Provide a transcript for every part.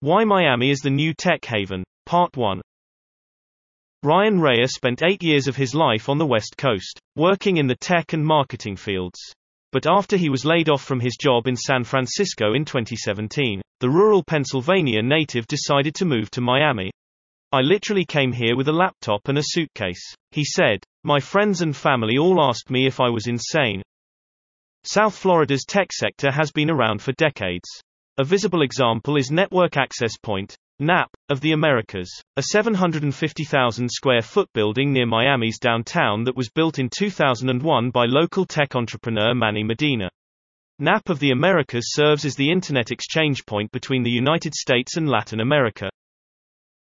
Why Miami is the New Tech Haven, Part 1. Ryan Rea spent eight years of his life on the West Coast, working in the tech and marketing fields. But after he was laid off from his job in San Francisco in 2017, the rural Pennsylvania native decided to move to Miami. I literally came here with a laptop and a suitcase. He said, My friends and family all asked me if I was insane. South Florida's tech sector has been around for decades. A visible example is Network Access Point, NAP, of the Americas, a 750,000 square foot building near Miami's downtown that was built in 2001 by local tech entrepreneur Manny Medina. NAP of the Americas serves as the internet exchange point between the United States and Latin America.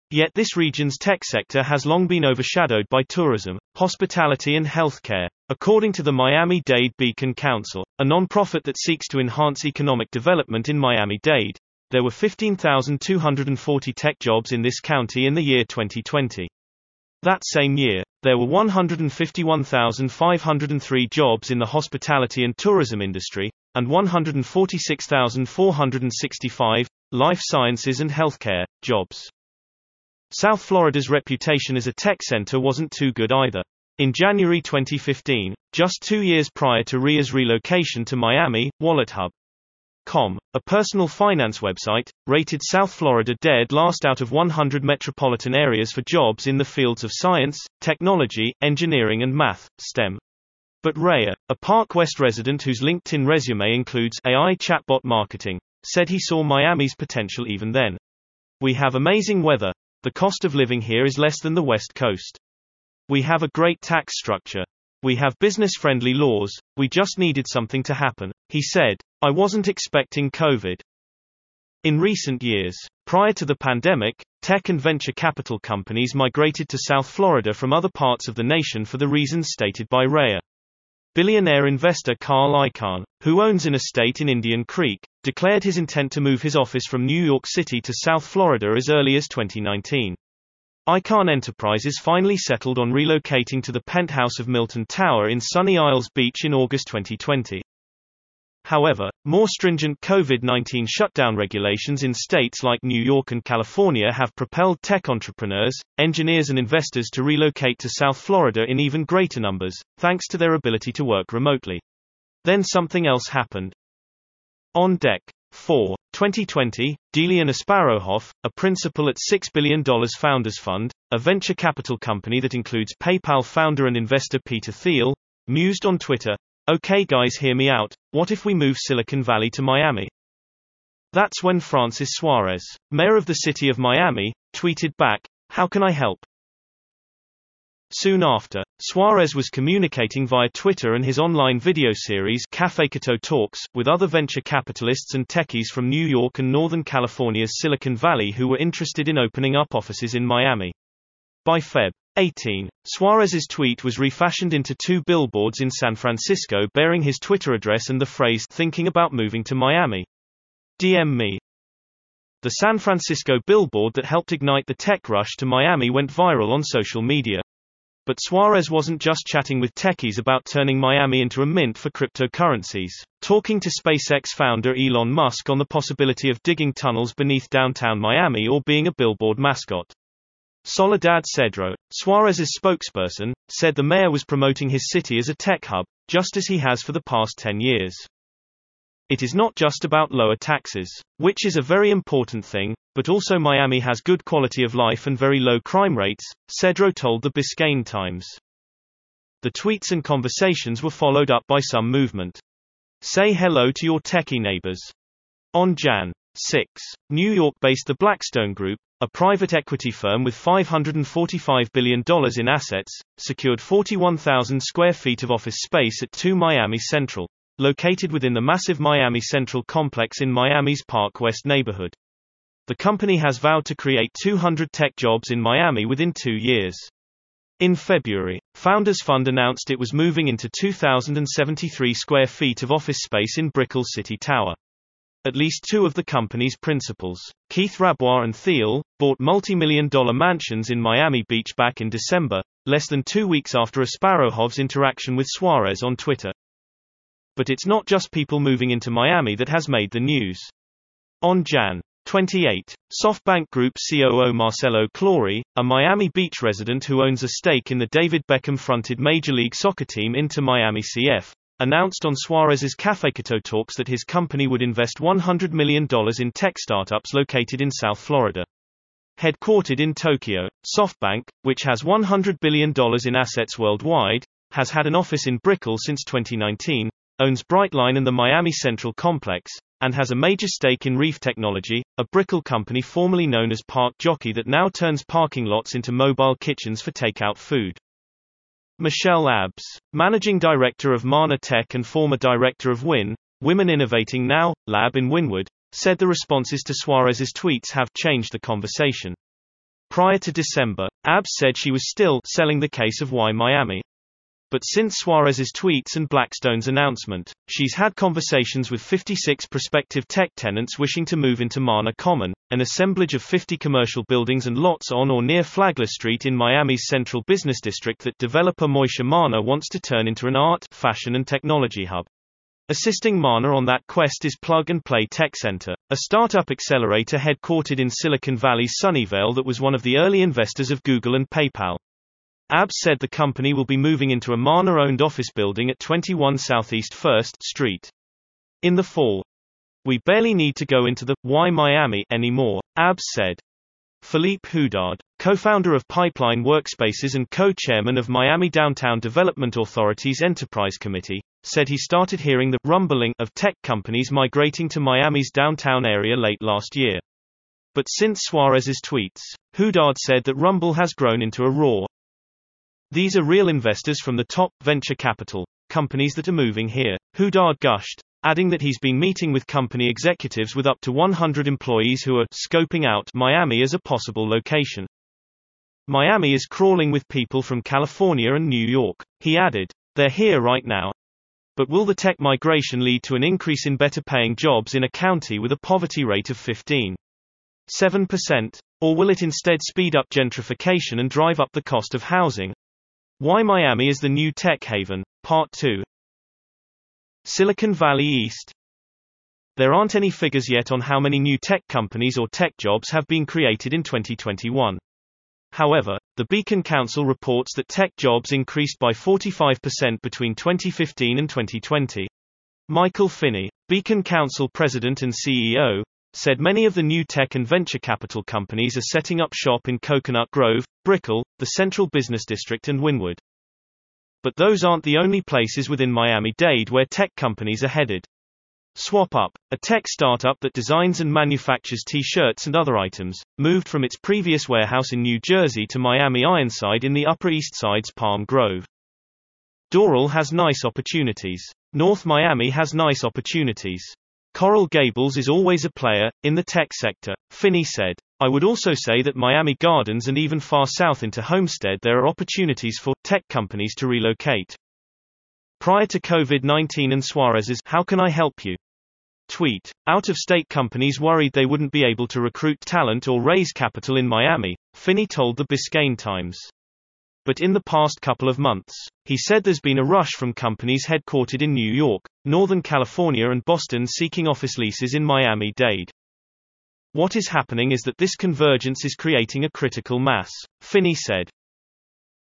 Yet this region's tech sector has long been overshadowed by tourism, hospitality and healthcare. According to the Miami-Dade Beacon Council, a non-profit that seeks to enhance economic development in Miami-Dade, there were 15,240 tech jobs in this county in the year 2020. That same year, there were 151,503 jobs in the hospitality and tourism industry, and 146,465 life sciences and healthcare jobs. South Florida's reputation as a tech center wasn't too good either. In January 2015, just two years prior to Rea's relocation to Miami, WalletHub.com, a personal finance website, rated South Florida dead last out of 100 metropolitan areas for jobs in the fields of science, technology, engineering and math, STEM. But Rea, a Park West resident whose LinkedIn resume includes AI chatbot marketing, said he saw Miami's potential even then. We have amazing weather, the cost of living here is less than the West Coast. We have a great tax structure. We have business friendly laws, we just needed something to happen. He said, I wasn't expecting COVID. In recent years, prior to the pandemic, tech and venture capital companies migrated to South Florida from other parts of the nation for the reasons stated by Rea. Billionaire investor Carl Icahn, who owns an estate in Indian Creek, declared his intent to move his office from New York City to South Florida as early as 2019. Icahn Enterprises finally settled on relocating to the penthouse of Milton Tower in Sunny Isles Beach in August 2020. However, more stringent COVID-19 shutdown regulations in states like New York and California have propelled tech entrepreneurs, engineers and investors to relocate to South Florida in even greater numbers, thanks to their ability to work remotely. Then something else happened. On deck. 4. 2020, Delian Asparouhov, a principal at $6 billion Founders Fund, a venture capital company that includes PayPal founder and investor Peter Thiel, mused on Twitter, Okay guys hear me out, what if we move Silicon Valley to Miami? That's when Francis Suarez, mayor of the city of Miami, tweeted back, How can I help? Soon after, Suarez was communicating via Twitter and his online video series Cafecito Talks with other venture capitalists and techies from New York and Northern California's Silicon Valley who were interested in opening up offices in Miami. By Feb. 18. Suarez's tweet was refashioned into two billboards in San Francisco bearing his Twitter address and the phrase, thinking about moving to Miami. DM me. The San Francisco billboard that helped ignite the tech rush to Miami went viral on social media. But Suarez wasn't just chatting with techies about turning Miami into a mint for cryptocurrencies, talking to SpaceX founder Elon Musk on the possibility of digging tunnels beneath downtown Miami or being a billboard mascot. Soledad Cedro, Suarez's spokesperson, said the mayor was promoting his city as a tech hub, just as he has for the past 10 years. It is not just about lower taxes, which is a very important thing, but also Miami has good quality of life and very low crime rates, Cedro told the Biscayne Times. The tweets and conversations were followed up by some movement. Say hello to your techie neighbors. On Jan. 6. New York-based the Blackstone Group, a private equity firm with $545 billion in assets, secured 41,000 square feet of office space at 2 Miami Central, located within the massive Miami Central complex in Miami's Park West neighborhood. The company has vowed to create 200 tech jobs in Miami within two years. In February, Founders Fund announced it was moving into 2,073 square feet of office space in Brickell City Tower. At least two of the company's principals, Keith Rabois and Thiel, bought multi-million dollar mansions in Miami Beach back in December, less than two weeks after Asparouhov's interaction with Suarez on Twitter. But it's not just people moving into Miami that has made the news. On Jan. 28. SoftBank Group COO Marcelo Claure, a Miami Beach resident who owns a stake in the David Beckham-fronted Major League Soccer team Inter Miami CF, announced on Suarez's Cafecito talks that his company would invest $100 million in tech startups located in South Florida. Headquartered in Tokyo, SoftBank, which has $100 billion in assets worldwide, has had an office in Brickell since 2019, owns Brightline and the Miami Central Complex, and has a major stake in Reef Technology, a Brickell company formerly known as Park Jockey that now turns parking lots into mobile kitchens for takeout food. Michelle Abbs, managing director of Mana Tech and former director of WIN, Women Innovating Now, Lab in Wynwood, said the responses to Suarez's tweets have changed the conversation. Prior to December, Abbs said she was still selling the case of why Miami, but since Suarez's tweets and Blackstone's announcement, she's had conversations with 56 prospective tech tenants wishing to move into Mana Common, an assemblage of 50 commercial buildings and lots on or near Flagler Street in Miami's central business district that developer Moishe Mana wants to turn into an art, fashion and technology hub. Assisting Mana on that quest is Plug and Play Tech Center, a startup accelerator headquartered in Silicon Valley's Sunnyvale that was one of the early investors of Google and PayPal. Abbs said the company will be moving into a Mana-owned office building at 21 Southeast 1st Street. In the fall. We barely need to go into the why Miami anymore, Abbs said. Philippe Houdard, co-founder of Pipeline Workspaces and co-chairman of Miami Downtown Development Authority's Enterprise Committee, said he started hearing the rumbling of tech companies migrating to Miami's downtown area late last year. But since Suarez's tweets, Houdard said that rumble has grown into a roar, these are real investors from the top venture capital companies that are moving here. Houdard gushed, adding that he's been meeting with company executives with up to 100 employees who are scoping out Miami as a possible location. Miami is crawling with people from California and New York. He added, they're here right now. But will the tech migration lead to an increase in better paying jobs in a county with a poverty rate of 15.7%? Or will it instead speed up gentrification and drive up the cost of housing? Why Miami is the New Tech Haven, Part 2. Silicon Valley East. There aren't any figures yet on how many new tech companies or tech jobs have been created in 2021. However, the Beacon Council reports that tech jobs increased by 45% between 2015 and 2020. Michael Finney, Beacon Council President and CEO, said many of the new tech and venture capital companies are setting up shop in Coconut Grove, Brickell, the Central Business District and Wynwood. But those aren't the only places within Miami-Dade where tech companies are headed. SwagUp, a tech startup that designs and manufactures t-shirts and other items, moved from its previous warehouse in New Jersey to Miami Ironside in the Upper East Side's Palm Grove. Doral has nice opportunities. North Miami has nice opportunities. Coral Gables is always a player, in the tech sector, Finney said. I would also say that Miami Gardens and even far south into Homestead there are opportunities for tech companies to relocate. Prior to COVID-19 and Suarez's How can I help you? Tweet. Out-of-state companies worried they wouldn't be able to recruit talent or raise capital in Miami, Finney told the Biscayne Times but in the past couple of months, he said there's been a rush from companies headquartered in New York, Northern California and Boston seeking office leases in Miami-Dade. What is happening is that this convergence is creating a critical mass, Finney said.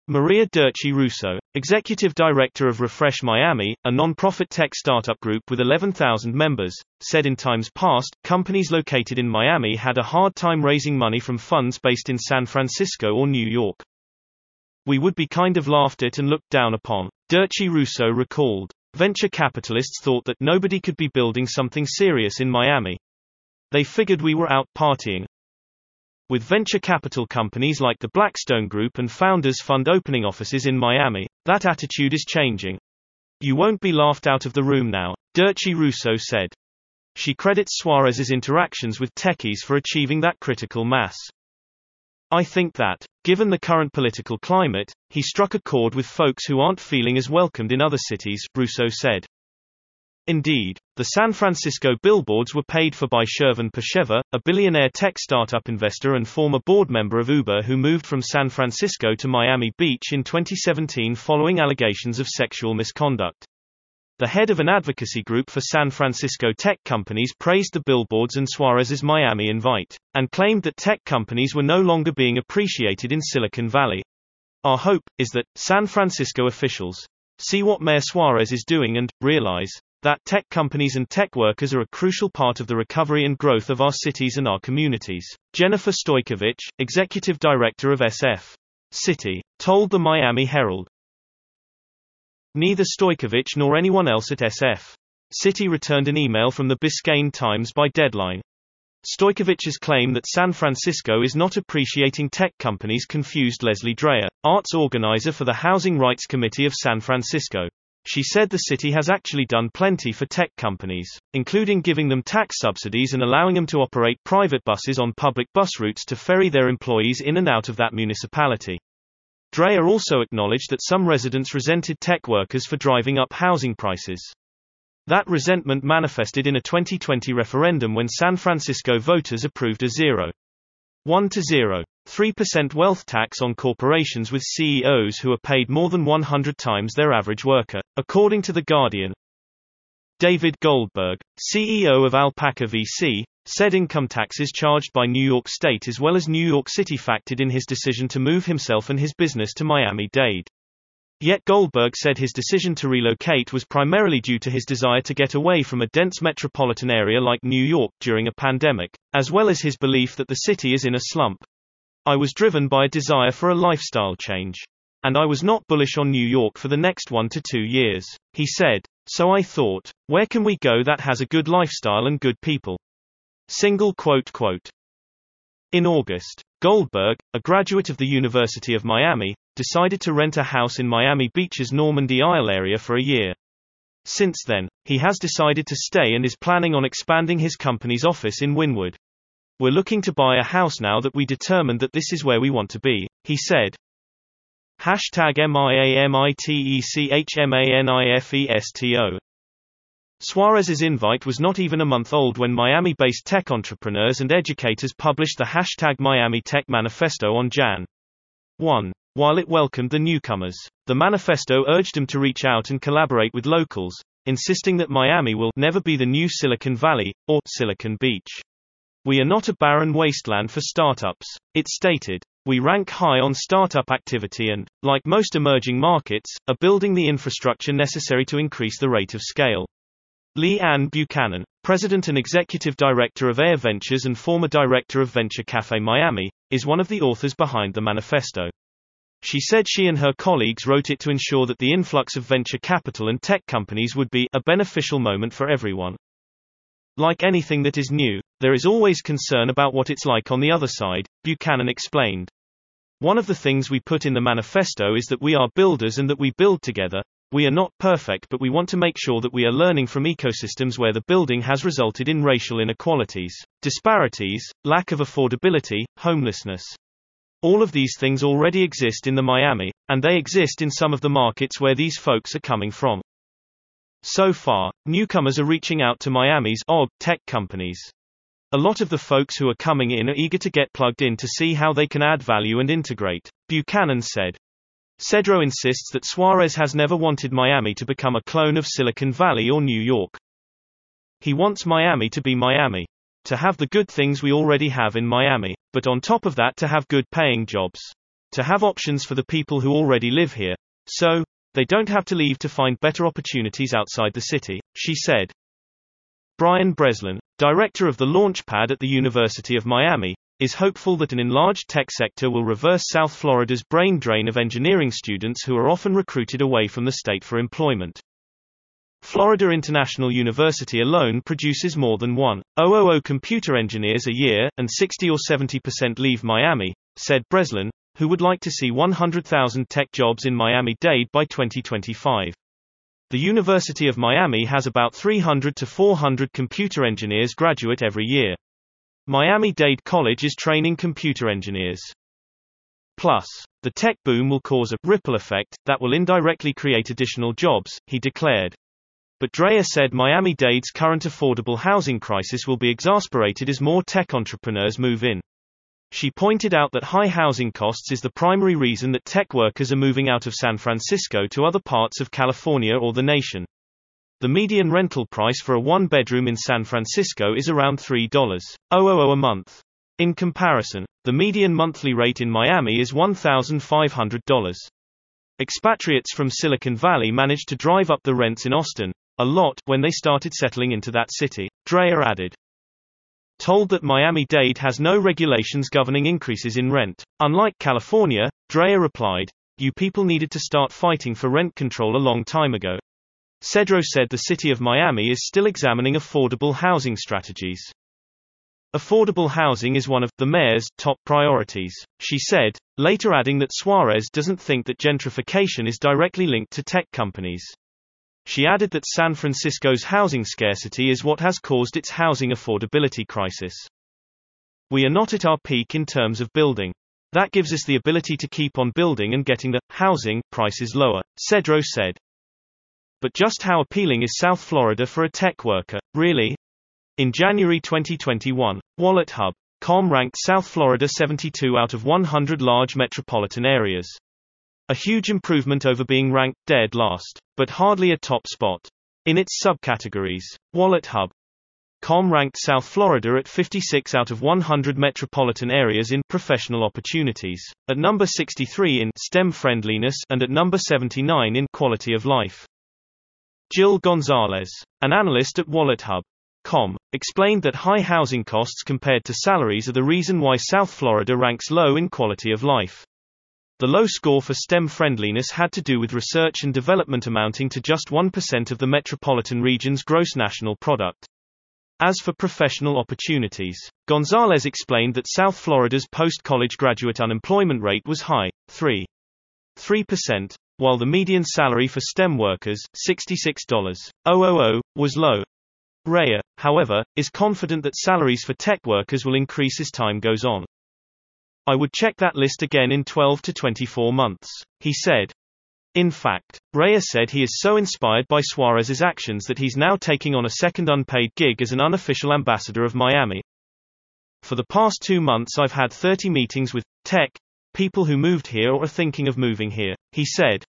Maria Derchi Russo, executive director of Refresh Miami, a non-profit tech startup group with 11,000 members, said in times past, companies located in Miami had a hard time raising money from funds based in San Francisco or New York. We would be kind of laughed at and looked down upon. Derchi Russo recalled. Venture capitalists thought that nobody could be building something serious in Miami. They figured we were out partying. With venture capital companies like the Blackstone Group and Founders Fund opening offices in Miami, that attitude is changing. You won't be laughed out of the room now, Derchi Russo said. She credits Suarez's interactions with techies for achieving that critical mass. I think that, given the current political climate, he struck a chord with folks who aren't feeling as welcomed in other cities, Russo said. Indeed, the San Francisco billboards were paid for by Shervin Pishevar, a billionaire tech startup investor and former board member of Uber who moved from San Francisco to Miami Beach in 2017 following allegations of sexual misconduct. The head of an advocacy group for San Francisco tech companies praised the billboards and Suarez's Miami invite, and claimed that tech companies were no longer being appreciated in Silicon Valley. Our hope is that San Francisco officials see what Mayor Suarez is doing and realize that tech companies and tech workers are a crucial part of the recovery and growth of our cities and our communities. Jennifer Stojkovic, executive director of SF Citi, told the Miami Herald. Neither Stojkovic nor anyone else at SF Citi returned an email from the Biscayne Times by deadline. Stojkovic's claim that San Francisco is not appreciating tech companies confused Leslie Dreher, arts organizer for the Housing Rights Committee of San Francisco. She said the city has actually done plenty for tech companies, including giving them tax subsidies and allowing them to operate private buses on public bus routes to ferry their employees in and out of that municipality. Dreher also acknowledged that some residents resented tech workers for driving up housing prices. That resentment manifested in a 2020 referendum when San Francisco voters approved a 0. 1 to 0. 3% wealth tax on corporations with CEOs who are paid more than 100 times their average worker, according to The Guardian. David Goldberg, CEO of Alpaca VC, said income taxes charged by New York State as well as New York City factored in his decision to move himself and his business to Miami-Dade. Yet Goldberg said his decision to relocate was primarily due to his desire to get away from a dense metropolitan area like New York during a pandemic, as well as his belief that the city is in a slump. I was driven by a desire for a lifestyle change. And I was not bullish on New York for the next one to two years, he said. So I thought, where can we go that has a good lifestyle and good people? Single quote quote. In August, Goldberg, a graduate of the University of Miami, decided to rent a house in Miami Beach's Normandy Isle area for a year. Since then, he has decided to stay and is planning on expanding his company's office in Wynwood. We're looking to buy a house now that we determined that this is where we want to be, he said. Hashtag M-I-A-M-I-T-E-C-H-M-A-N-I-F-E-S-T-O. Suarez's invite was not even a month old when Miami-based tech entrepreneurs and educators published the hashtag Miami Tech Manifesto on Jan. 1. While it welcomed the newcomers, the manifesto urged them to reach out and collaborate with locals, insisting that Miami will never be the new Silicon Valley, or Silicon Beach. We are not a barren wasteland for startups, it stated. We rank high on startup activity and, like most emerging markets, are building the infrastructure necessary to increase the rate of scale. Leigh Ann Buchanan, President and Executive Director of Aire Ventures and former Director of Venture Cafe Miami, is one of the authors behind the manifesto. She said she and her colleagues wrote it to ensure that the influx of venture capital and tech companies would be a beneficial moment for everyone. Like anything that is new, there is always concern about what it's like on the other side, Buchanan explained. One of the things we put in the manifesto is that we are builders and that we build together. We are not perfect, but we want to make sure that we are learning from ecosystems where the building has resulted in racial inequalities, disparities, lack of affordability, homelessness. All of these things already exist in the Miami, and they exist in some of the markets where these folks are coming from. So far, newcomers are reaching out to Miami's OG tech companies. A lot of the folks who are coming in are eager to get plugged in to see how they can add value and integrate, Buchanan said. Cedro insists that Suarez has never wanted Miami to become a clone of Silicon Valley or New York. He wants Miami to be Miami. To have the good things we already have in Miami, but on top of that to have good paying jobs. To have options for the people who already live here. So, they don't have to leave to find better opportunities outside the city, she said. Brian Breslin, director of the Launchpad at the University of Miami, is hopeful that an enlarged tech sector will reverse South Florida's brain drain of engineering students who are often recruited away from the state for employment. Florida International University alone produces more than 1,000 computer engineers a year, and 60 or 70% leave Miami, said Breslin, who would like to see 100,000 tech jobs in Miami-Dade by 2025. The University of Miami has about 300 to 400 computer engineers graduate every year. Miami-Dade College is training computer engineers. Plus, the tech boom will cause a ripple effect that will indirectly create additional jobs, he declared. But Dreher said Miami-Dade's current affordable housing crisis will be exasperated as more tech entrepreneurs move in. She pointed out that high housing costs is the primary reason that tech workers are moving out of San Francisco to other parts of California or the nation. The median rental price for a one-bedroom in San Francisco is around $3.00 a month. In comparison, the median monthly rate in Miami is $1,500. Expatriates from Silicon Valley managed to drive up the rents in Austin, a lot, when they started settling into that city, Dreher added. Told that Miami-Dade has no regulations governing increases in rent. Unlike California, Dreher replied, you people needed to start fighting for rent control a long time ago. Cedro said the city of Miami is still examining affordable housing strategies. Affordable housing is one of the mayor's top priorities, she said, later adding that Suarez doesn't think that gentrification is directly linked to tech companies. She added that San Francisco's housing scarcity is what has caused its housing affordability crisis. We are not at our peak in terms of building. That gives us the ability to keep on building and getting the housing prices lower, Cedro said. But just how appealing is South Florida for a tech worker, really? In January 2021, WalletHub.com ranked South Florida 72 out of 100 large metropolitan areas. A huge improvement over being ranked dead last, but hardly a top spot. In its subcategories, WalletHub.com ranked South Florida at 56 out of 100 metropolitan areas in professional opportunities, at number 63 in STEM friendliness and at number 79 in quality of life. Jill Gonzalez, an analyst at WalletHub.com, explained that high housing costs compared to salaries are the reason why South Florida ranks low in quality of life. The low score for STEM friendliness had to do with research and development amounting to just 1% of the metropolitan region's gross national product. As for professional opportunities, Gonzalez explained that South Florida's post-college graduate unemployment rate was high, 3. 3%, while the median salary for STEM workers, $66,000, was low. Raya, however, is confident that salaries for tech workers will increase as time goes on. I would check that list again in 12 to 24 months, he said. In fact, Raya said he is so inspired by Suarez's actions that he's now taking on a second unpaid gig as an unofficial ambassador of Miami. For the past two months I've had 30 meetings with tech people who moved here or are thinking of moving here, he said.